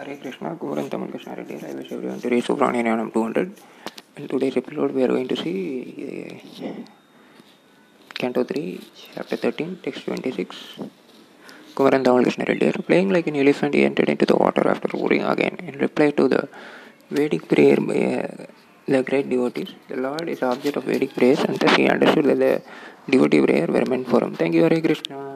Hare Krishna, Kumaran Krishna Reddy. I wish everyone to reach Siddhasramam 200. In today's episode, we are going to see uh, Canto 3, Chapter 13, Text 26. Kumaran Tamal Krishna Reddy. Playing like an elephant, he entered into the water after roaring again. In reply to the Vedic prayer by uh, the great devotees, the Lord is the object of Vedic praise, and thus he understood that the devotee prayer were meant for him. Thank you, Hare Krishna.